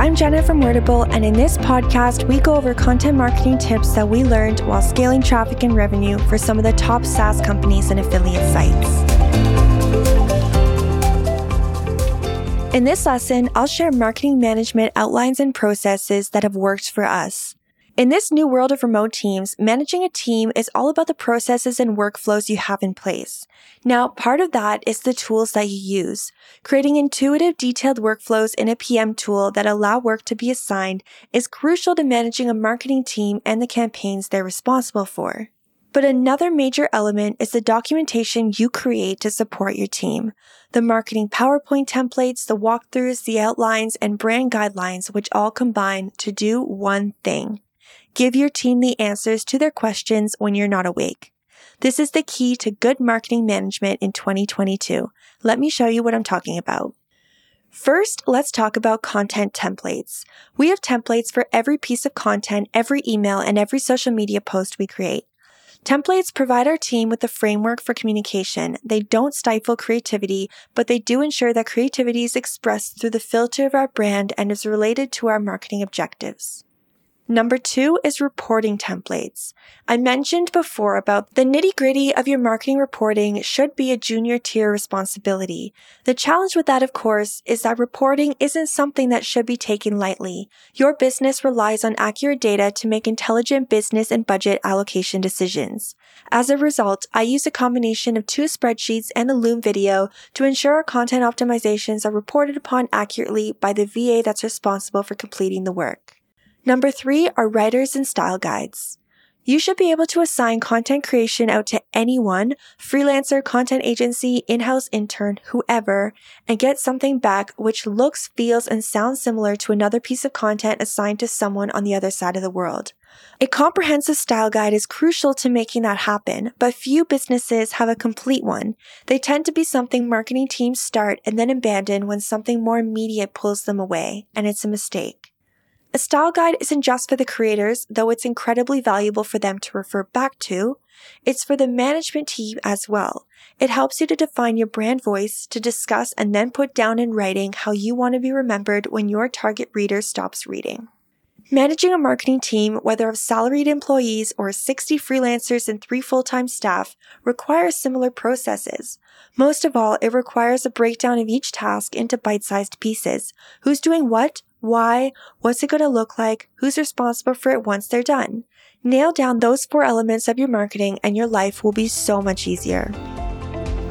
I'm Jenna from Wordable, and in this podcast, we go over content marketing tips that we learned while scaling traffic and revenue for some of the top SaaS companies and affiliate sites. In this lesson, I'll share marketing management outlines and processes that have worked for us. In this new world of remote teams, managing a team is all about the processes and workflows you have in place. Now, part of that is the tools that you use. Creating intuitive, detailed workflows in a PM tool that allow work to be assigned is crucial to managing a marketing team and the campaigns they're responsible for. But another major element is the documentation you create to support your team. The marketing PowerPoint templates, the walkthroughs, the outlines, and brand guidelines, which all combine to do one thing Give your team the answers to their questions when you're not awake. This is the key to good marketing management in 2022. Let me show you what I'm talking about. First, let's talk about content templates. We have templates for every piece of content, every email, and every social media post we create. Templates provide our team with a framework for communication. They don't stifle creativity, but they do ensure that creativity is expressed through the filter of our brand and is related to our marketing objectives. Number two is reporting templates. I mentioned before about the nitty gritty of your marketing reporting should be a junior tier responsibility. The challenge with that, of course, is that reporting isn't something that should be taken lightly. Your business relies on accurate data to make intelligent business and budget allocation decisions. As a result, I use a combination of two spreadsheets and a Loom video to ensure our content optimizations are reported upon accurately by the VA that's responsible for completing the work. Number three are writers and style guides. You should be able to assign content creation out to anyone, freelancer, content agency, in-house intern, whoever, and get something back which looks, feels, and sounds similar to another piece of content assigned to someone on the other side of the world. A comprehensive style guide is crucial to making that happen, but few businesses have a complete one. They tend to be something marketing teams start and then abandon when something more immediate pulls them away, and it's a mistake. A style guide isn't just for the creators, though it's incredibly valuable for them to refer back to. It's for the management team as well. It helps you to define your brand voice, to discuss and then put down in writing how you want to be remembered when your target reader stops reading. Managing a marketing team, whether of salaried employees or 60 freelancers and three full-time staff, requires similar processes. Most of all, it requires a breakdown of each task into bite-sized pieces. Who's doing what? Why? What's it going to look like? Who's responsible for it once they're done? Nail down those four elements of your marketing and your life will be so much easier.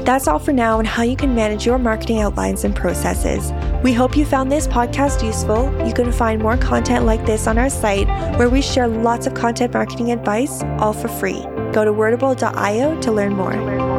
That's all for now on how you can manage your marketing outlines and processes. We hope you found this podcast useful. You can find more content like this on our site where we share lots of content marketing advice, all for free. Go to wordable.io to learn more.